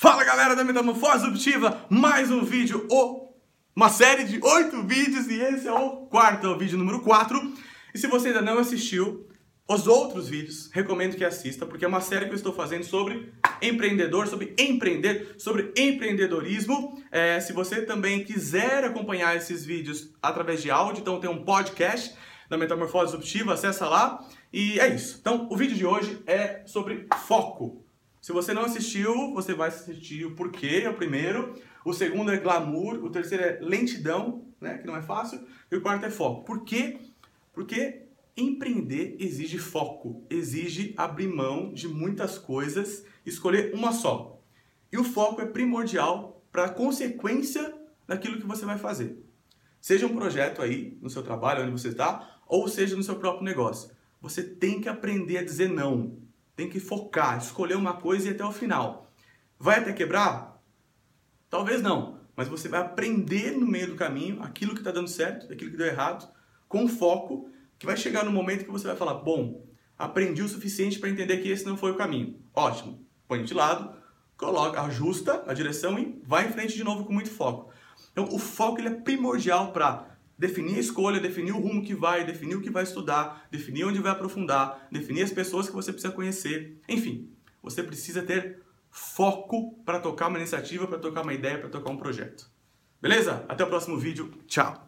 Fala galera da Metamorfose Subjetiva, mais um vídeo, ou uma série de oito vídeos e esse é o quarto, é o vídeo número 4. E se você ainda não assistiu os outros vídeos, recomendo que assista, porque é uma série que eu estou fazendo sobre empreendedor, sobre empreender, sobre empreendedorismo. É, se você também quiser acompanhar esses vídeos através de áudio, então tem um podcast da Metamorfose Subjetiva, acessa lá. E é isso. Então, o vídeo de hoje é sobre foco. Se você não assistiu, você vai assistir o porquê, é o primeiro. O segundo é glamour, o terceiro é lentidão, né, que não é fácil, e o quarto é foco. Por quê? Porque empreender exige foco, exige abrir mão de muitas coisas, escolher uma só. E o foco é primordial para a consequência daquilo que você vai fazer. Seja um projeto aí no seu trabalho, onde você está, ou seja no seu próprio negócio. Você tem que aprender a dizer não. Tem que focar, escolher uma coisa e ir até o final. Vai até quebrar? Talvez não, mas você vai aprender no meio do caminho aquilo que está dando certo, aquilo que deu errado, com foco, que vai chegar no momento que você vai falar: bom, aprendi o suficiente para entender que esse não foi o caminho. Ótimo, põe de lado, coloca, ajusta a direção e vai em frente de novo com muito foco. Então, o foco ele é primordial para definir a escolha, definir o rumo que vai, definir o que vai estudar, definir onde vai aprofundar, definir as pessoas que você precisa conhecer. Enfim, você precisa ter foco para tocar uma iniciativa, para tocar uma ideia, para tocar um projeto. Beleza? Até o próximo vídeo. Tchau!